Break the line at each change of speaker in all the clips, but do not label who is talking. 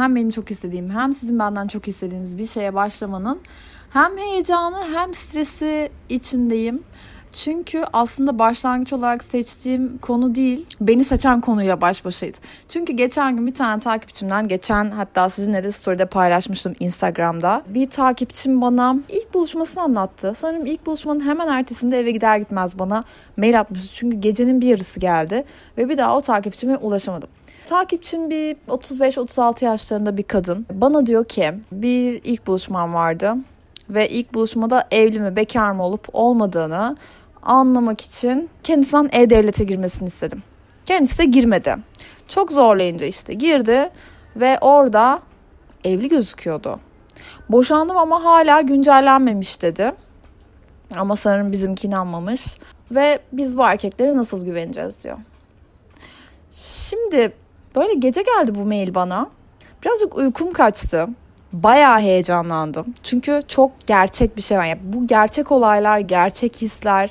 hem benim çok istediğim hem sizin benden çok istediğiniz bir şeye başlamanın hem heyecanı hem stresi içindeyim. Çünkü aslında başlangıç olarak seçtiğim konu değil, beni seçen konuyla baş başaydı. Çünkü geçen gün bir tane takipçimden, geçen hatta sizinle de story'de paylaşmıştım Instagram'da. Bir takipçim bana ilk buluşmasını anlattı. Sanırım ilk buluşmanın hemen ertesinde eve gider gitmez bana mail atmıştı. Çünkü gecenin bir yarısı geldi ve bir daha o takipçime ulaşamadım. Takipçim bir 35-36 yaşlarında bir kadın. Bana diyor ki bir ilk buluşmam vardı ve ilk buluşmada evli mi bekar mı olup olmadığını anlamak için kendisinden E-Devlet'e girmesini istedim. Kendisi de girmedi. Çok zorlayınca işte girdi ve orada evli gözüküyordu. Boşandım ama hala güncellenmemiş dedi. Ama sanırım bizimki inanmamış. Ve biz bu erkeklere nasıl güveneceğiz diyor. Şimdi böyle gece geldi bu mail bana. Birazcık uykum kaçtı. Bayağı heyecanlandım. Çünkü çok gerçek bir şey var. Yani bu gerçek olaylar, gerçek hisler,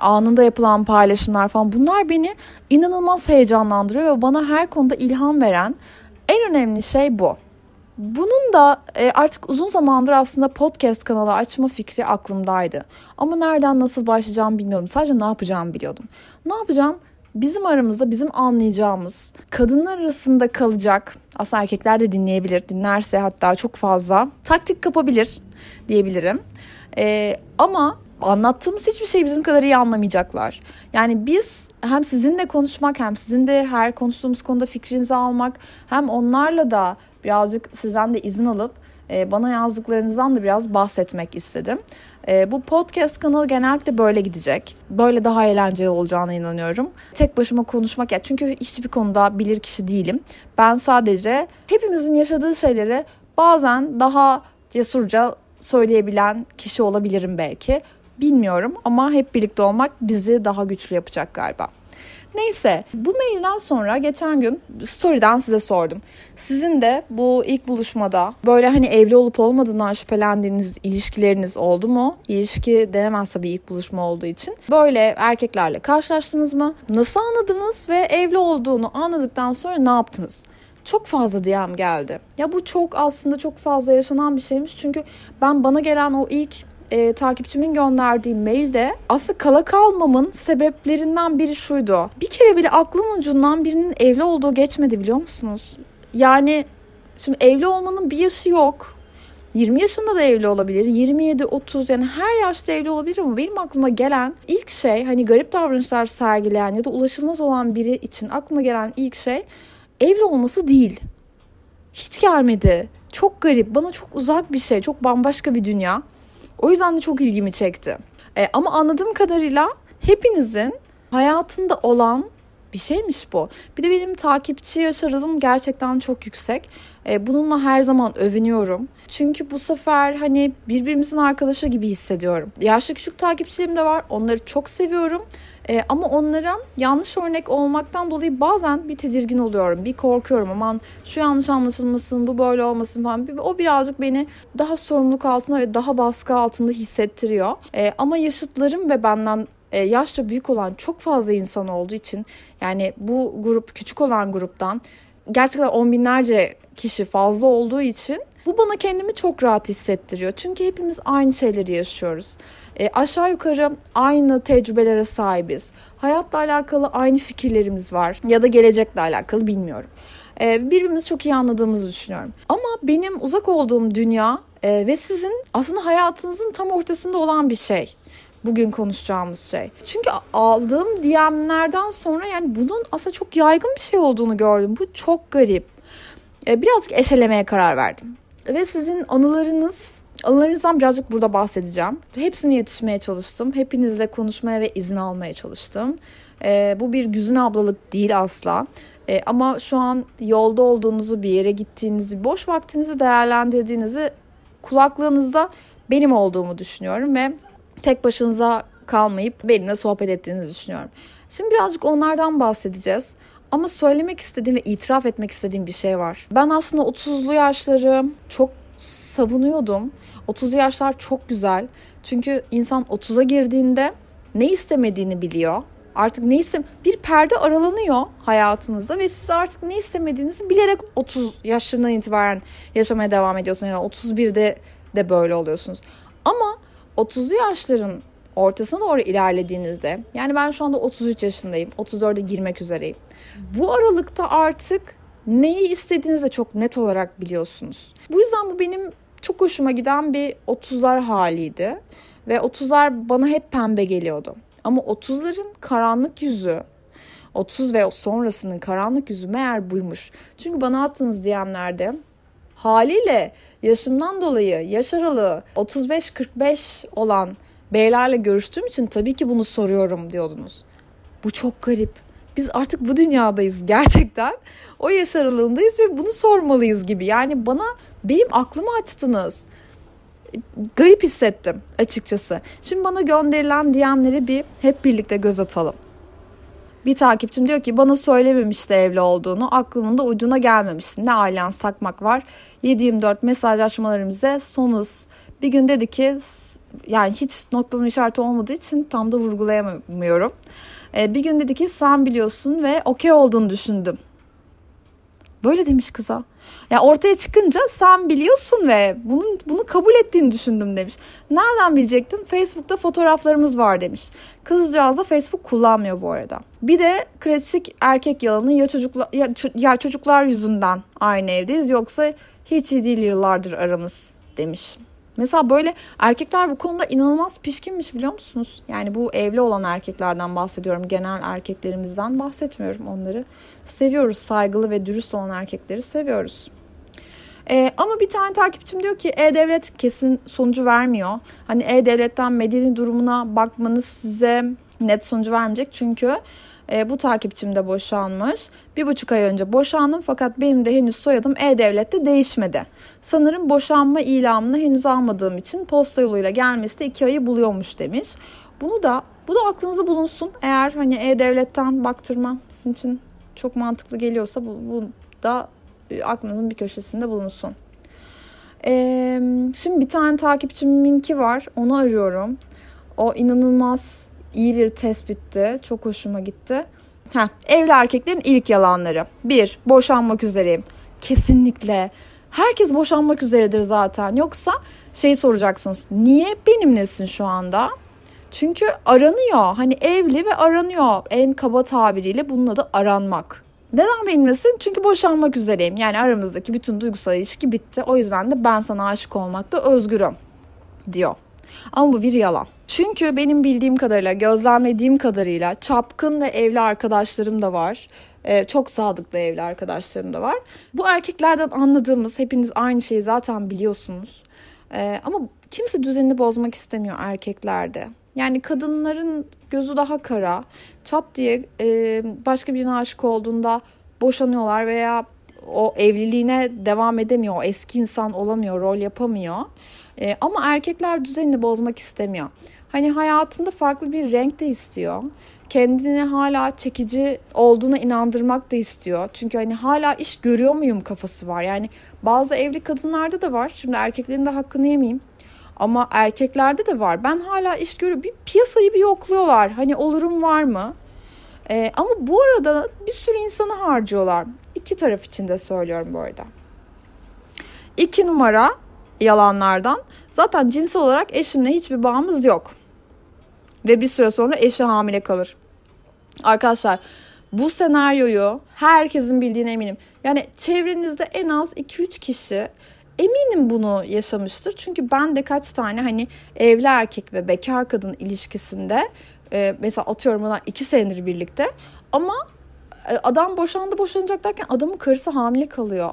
anında yapılan paylaşımlar falan bunlar beni inanılmaz heyecanlandırıyor ve bana her konuda ilham veren en önemli şey bu. Bunun da e, artık uzun zamandır aslında podcast kanalı açma fikri aklımdaydı. Ama nereden nasıl başlayacağımı bilmiyordum. Sadece ne yapacağımı biliyordum. Ne yapacağım? Bizim aramızda bizim anlayacağımız, kadınlar arasında kalacak, aslında erkekler de dinleyebilir, dinlerse hatta çok fazla taktik kapabilir diyebilirim. Ee, ama anlattığımız hiçbir şey bizim kadar iyi anlamayacaklar. Yani biz hem sizinle konuşmak hem sizin de her konuştuğumuz konuda fikrinizi almak hem onlarla da birazcık sizden de izin alıp e, bana yazdıklarınızdan da biraz bahsetmek istedim. E, bu podcast kanalı genellikle böyle gidecek. Böyle daha eğlenceli olacağına inanıyorum. Tek başıma konuşmak ya çünkü hiçbir konuda bilir kişi değilim. Ben sadece hepimizin yaşadığı şeyleri bazen daha cesurca söyleyebilen kişi olabilirim belki. Bilmiyorum ama hep birlikte olmak bizi daha güçlü yapacak galiba. Neyse bu mailden sonra geçen gün story'den size sordum. Sizin de bu ilk buluşmada böyle hani evli olup olmadığından şüphelendiğiniz ilişkileriniz oldu mu? İlişki denemez tabii ilk buluşma olduğu için. Böyle erkeklerle karşılaştınız mı? Nasıl anladınız ve evli olduğunu anladıktan sonra ne yaptınız? çok fazla DM geldi. Ya bu çok aslında çok fazla yaşanan bir şeymiş. Çünkü ben bana gelen o ilk e, takipçimin gönderdiği mailde aslında kala kalmamın sebeplerinden biri şuydu. Bir kere bile aklım ucundan birinin evli olduğu geçmedi biliyor musunuz? Yani şimdi evli olmanın bir yaşı yok. 20 yaşında da evli olabilir. 27, 30 yani her yaşta evli olabilir ama benim aklıma gelen ilk şey hani garip davranışlar sergileyen ya da ulaşılmaz olan biri için aklıma gelen ilk şey evli olması değil. Hiç gelmedi. Çok garip. Bana çok uzak bir şey. Çok bambaşka bir dünya. O yüzden de çok ilgimi çekti. E, ama anladığım kadarıyla hepinizin hayatında olan bir şeymiş bu. Bir de benim takipçi yaş gerçekten çok yüksek. E, bununla her zaman övünüyorum. Çünkü bu sefer hani birbirimizin arkadaşı gibi hissediyorum. Yaşlı küçük takipçilerim de var. Onları çok seviyorum. E, ama onlara yanlış örnek olmaktan dolayı bazen bir tedirgin oluyorum. Bir korkuyorum aman şu yanlış anlaşılmasın, bu böyle olmasın falan. O birazcık beni daha sorumluluk altında ve daha baskı altında hissettiriyor. E, ama yaşıtlarım ve benden e, yaşça büyük olan çok fazla insan olduğu için yani bu grup küçük olan gruptan gerçekten on binlerce kişi fazla olduğu için bu bana kendimi çok rahat hissettiriyor. Çünkü hepimiz aynı şeyleri yaşıyoruz. E, aşağı yukarı aynı tecrübelere sahibiz. Hayatla alakalı aynı fikirlerimiz var ya da gelecekle alakalı bilmiyorum. E, birbirimizi çok iyi anladığımızı düşünüyorum. Ama benim uzak olduğum dünya e, ve sizin aslında hayatınızın tam ortasında olan bir şey bugün konuşacağımız şey. Çünkü aldığım DM'lerden sonra yani bunun aslında çok yaygın bir şey olduğunu gördüm. Bu çok garip. E, birazcık eşelemeye karar verdim. Ve sizin anılarınız Anılarınızdan birazcık burada bahsedeceğim. Hepsini yetişmeye çalıştım. Hepinizle konuşmaya ve izin almaya çalıştım. E, bu bir güzün ablalık değil asla. E, ama şu an yolda olduğunuzu, bir yere gittiğinizi, boş vaktinizi değerlendirdiğinizi kulaklığınızda benim olduğumu düşünüyorum ve tek başınıza kalmayıp benimle sohbet ettiğinizi düşünüyorum. Şimdi birazcık onlardan bahsedeceğiz. Ama söylemek istediğim ve itiraf etmek istediğim bir şey var. Ben aslında 30'lu yaşları çok savunuyordum. 30 yaşlar çok güzel. Çünkü insan 30'a girdiğinde ne istemediğini biliyor. Artık ne istem bir perde aralanıyor hayatınızda ve siz artık ne istemediğinizi bilerek 30 yaşından itibaren yaşamaya devam ediyorsunuz. Yani 31'de de böyle oluyorsunuz. Ama 30'lu yaşların ortasına doğru ilerlediğinizde yani ben şu anda 33 yaşındayım. 34'e girmek üzereyim. Bu aralıkta artık neyi istediğinizi de çok net olarak biliyorsunuz. Bu yüzden bu benim çok hoşuma giden bir 30'lar haliydi. Ve 30'lar bana hep pembe geliyordu. Ama 30'ların karanlık yüzü 30 ve sonrasının karanlık yüzü meğer buymuş. Çünkü bana attığınız DM'lerde haliyle yaşımdan dolayı yaş aralığı 35-45 olan beylerle görüştüğüm için tabii ki bunu soruyorum diyordunuz. Bu çok garip. Biz artık bu dünyadayız gerçekten. O yaş aralığındayız ve bunu sormalıyız gibi. Yani bana benim aklımı açtınız garip hissettim açıkçası. Şimdi bana gönderilen DM'leri bir hep birlikte göz atalım. Bir takipçim diyor ki bana söylememişti evli olduğunu. Aklımın da ucuna gelmemişti. Ne alyans takmak var. 7-24 mesajlaşmalarımıza son hız. Bir gün dedi ki yani hiç noktalama işareti olmadığı için tam da vurgulayamıyorum. Ee, bir gün dedi ki sen biliyorsun ve okey olduğunu düşündüm. Böyle demiş kıza. Ya ortaya çıkınca sen biliyorsun ve bunun bunu kabul ettiğini düşündüm demiş. Nereden bilecektim? Facebook'ta fotoğraflarımız var demiş. Kızcağız da Facebook kullanmıyor bu arada. Bir de klasik erkek yalanı ya çocuklar ya, ya çocuklar yüzünden aynı evdeyiz yoksa hiç iyi değil yıllardır aramız demiş. Mesela böyle erkekler bu konuda inanılmaz pişkinmiş biliyor musunuz? Yani bu evli olan erkeklerden bahsediyorum. Genel erkeklerimizden bahsetmiyorum onları. Seviyoruz saygılı ve dürüst olan erkekleri seviyoruz. Ee, ama bir tane takipçim diyor ki E-Devlet kesin sonucu vermiyor. Hani E-Devlet'ten medeni durumuna bakmanız size net sonucu vermeyecek. Çünkü e, bu takipçim de boşanmış. Bir buçuk ay önce boşandım fakat benim de henüz soyadım E-Devlet'te değişmedi. Sanırım boşanma ilamını henüz almadığım için posta yoluyla gelmesi de iki ayı buluyormuş demiş. Bunu da bu da aklınızda bulunsun. Eğer hani E-Devlet'ten baktırma sizin için çok mantıklı geliyorsa bu, bu da e, aklınızın bir köşesinde bulunsun. Ee, şimdi bir tane takipçiminki var. Onu arıyorum. O inanılmaz iyi bir tespitti. Çok hoşuma gitti. Heh, evli erkeklerin ilk yalanları. Bir, boşanmak üzereyim. Kesinlikle. Herkes boşanmak üzeredir zaten. Yoksa şey soracaksınız. Niye benimlesin şu anda? Çünkü aranıyor. Hani evli ve aranıyor. En kaba tabiriyle bunun adı aranmak. Neden benimlesin? Çünkü boşanmak üzereyim. Yani aramızdaki bütün duygusal ilişki bitti. O yüzden de ben sana aşık olmakta özgürüm diyor. Ama bu bir yalan. Çünkü benim bildiğim kadarıyla, gözlemlediğim kadarıyla çapkın ve evli arkadaşlarım da var. Ee, çok sadıklı evli arkadaşlarım da var. Bu erkeklerden anladığımız, hepiniz aynı şeyi zaten biliyorsunuz. Ee, ama kimse düzenini bozmak istemiyor erkeklerde. Yani kadınların gözü daha kara. Çat diye e, başka birine aşık olduğunda boşanıyorlar veya o evliliğine devam edemiyor. O eski insan olamıyor, rol yapamıyor. E, ama erkekler düzenini bozmak istemiyor. Hani hayatında farklı bir renk de istiyor. Kendini hala çekici olduğuna inandırmak da istiyor. Çünkü hani hala iş görüyor muyum kafası var. Yani bazı evli kadınlarda da var. Şimdi erkeklerin de hakkını yemeyeyim. Ama erkeklerde de var. Ben hala iş görüyorum. Bir piyasayı bir yokluyorlar. Hani olurum var mı? Ee, ama bu arada bir sürü insanı harcıyorlar. İki taraf için de söylüyorum bu arada. İki numara yalanlardan. Zaten cinsel olarak eşimle hiçbir bağımız yok. Ve bir süre sonra eşi hamile kalır. Arkadaşlar bu senaryoyu herkesin bildiğine eminim. Yani çevrenizde en az 2-3 kişi eminim bunu yaşamıştır. Çünkü ben de kaç tane hani evli erkek ve bekar kadın ilişkisinde e, mesela atıyorum bunlar 2 senedir birlikte ama adam boşandı boşanacak derken adamın karısı hamile kalıyor.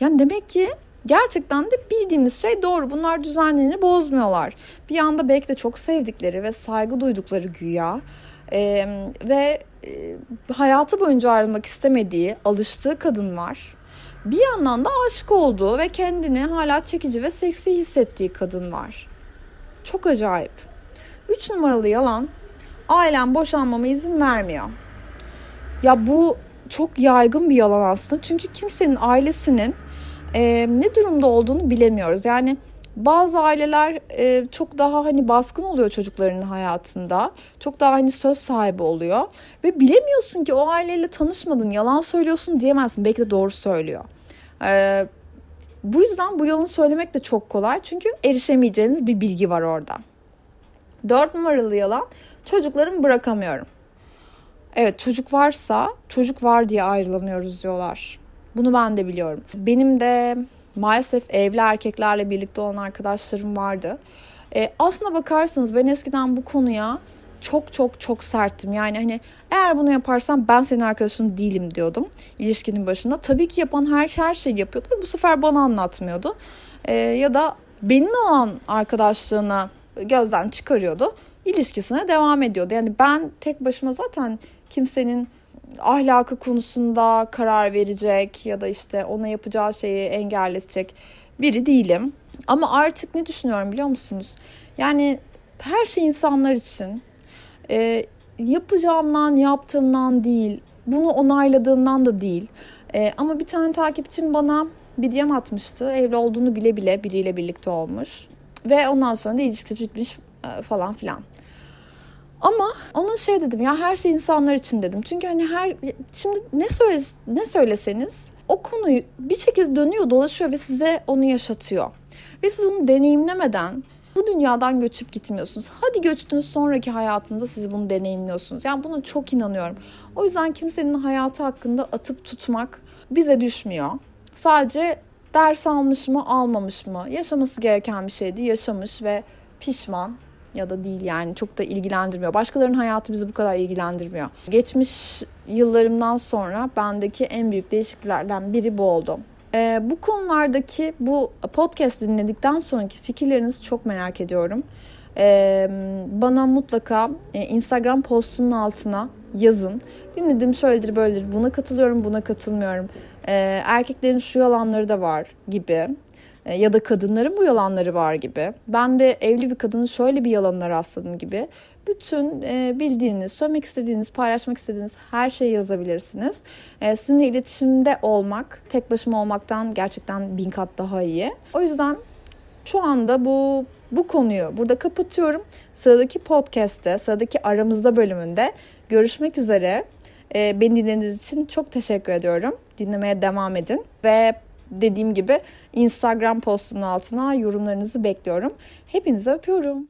Yani demek ki gerçekten de bildiğimiz şey doğru. Bunlar düzenlerini bozmuyorlar. Bir yanda belki de çok sevdikleri ve saygı duydukları güya ee, ve e, hayatı boyunca ayrılmak istemediği, alıştığı kadın var. Bir yandan da aşık olduğu ve kendini hala çekici ve seksi hissettiği kadın var. Çok acayip. Üç numaralı yalan, ailem boşanmama izin vermiyor. Ya bu çok yaygın bir yalan aslında. Çünkü kimsenin ailesinin e, ne durumda olduğunu bilemiyoruz. Yani Bazı aileler e, çok daha hani baskın oluyor çocuklarının hayatında. Çok daha hani söz sahibi oluyor. Ve bilemiyorsun ki o aileyle tanışmadın, yalan söylüyorsun diyemezsin. Belki de doğru söylüyor. E, bu yüzden bu yalanı söylemek de çok kolay. Çünkü erişemeyeceğiniz bir bilgi var orada. Dört numaralı yalan çocuklarımı bırakamıyorum. Evet çocuk varsa çocuk var diye ayrılamıyoruz diyorlar. Bunu ben de biliyorum. Benim de maalesef evli erkeklerle birlikte olan arkadaşlarım vardı. E, aslına bakarsanız ben eskiden bu konuya çok çok çok serttim. Yani hani eğer bunu yaparsam ben senin arkadaşın değilim diyordum ilişkinin başında. Tabii ki yapan her her şeyi yapıyordu. Bu sefer bana anlatmıyordu. E, ya da benim olan arkadaşlığına gözden çıkarıyordu. İlişkisine devam ediyordu. Yani ben tek başıma zaten kimsenin ahlakı konusunda karar verecek ya da işte ona yapacağı şeyi engelletecek biri değilim. Ama artık ne düşünüyorum biliyor musunuz? Yani her şey insanlar için. E, yapacağımdan, yaptığımdan değil, bunu onayladığımdan da değil. E, ama bir tane takipçim bana bir DM atmıştı. Evli olduğunu bile bile biriyle birlikte olmuş. Ve ondan sonra da ilişkisi bitmiş e, falan filan. Ama onun şey dedim ya her şey insanlar için dedim. Çünkü hani her şimdi ne söyle ne söyleseniz o konuyu bir şekilde dönüyor, dolaşıyor ve size onu yaşatıyor. Ve siz onu deneyimlemeden bu dünyadan göçüp gitmiyorsunuz. Hadi göçtünüz sonraki hayatınızda siz bunu deneyimliyorsunuz. Yani buna çok inanıyorum. O yüzden kimsenin hayatı hakkında atıp tutmak bize düşmüyor. Sadece ders almış mı almamış mı yaşaması gereken bir şeydi yaşamış ve pişman ya da değil yani çok da ilgilendirmiyor. Başkalarının hayatı bizi bu kadar ilgilendirmiyor. Geçmiş yıllarımdan sonra bendeki en büyük değişikliklerden biri bu oldu. Ee, bu konulardaki bu podcast dinledikten sonraki fikirlerinizi çok merak ediyorum. Ee, bana mutlaka e, Instagram postunun altına yazın. Dinledim şöyledir böyledir buna katılıyorum buna katılmıyorum. Ee, erkeklerin şu yalanları da var gibi. E, ya da kadınların bu yalanları var gibi. Ben de evli bir kadının şöyle bir yalanına rastladım gibi. Bütün e, bildiğiniz, söylemek istediğiniz, paylaşmak istediğiniz her şeyi yazabilirsiniz. E, sizinle iletişimde olmak, tek başıma olmaktan gerçekten bin kat daha iyi. O yüzden şu anda bu bu konuyu burada kapatıyorum. Sıradaki podcast'te, sıradaki aramızda bölümünde görüşmek üzere. Beni dinlediğiniz için çok teşekkür ediyorum. Dinlemeye devam edin ve dediğim gibi Instagram postunun altına yorumlarınızı bekliyorum. Hepinizi öpüyorum.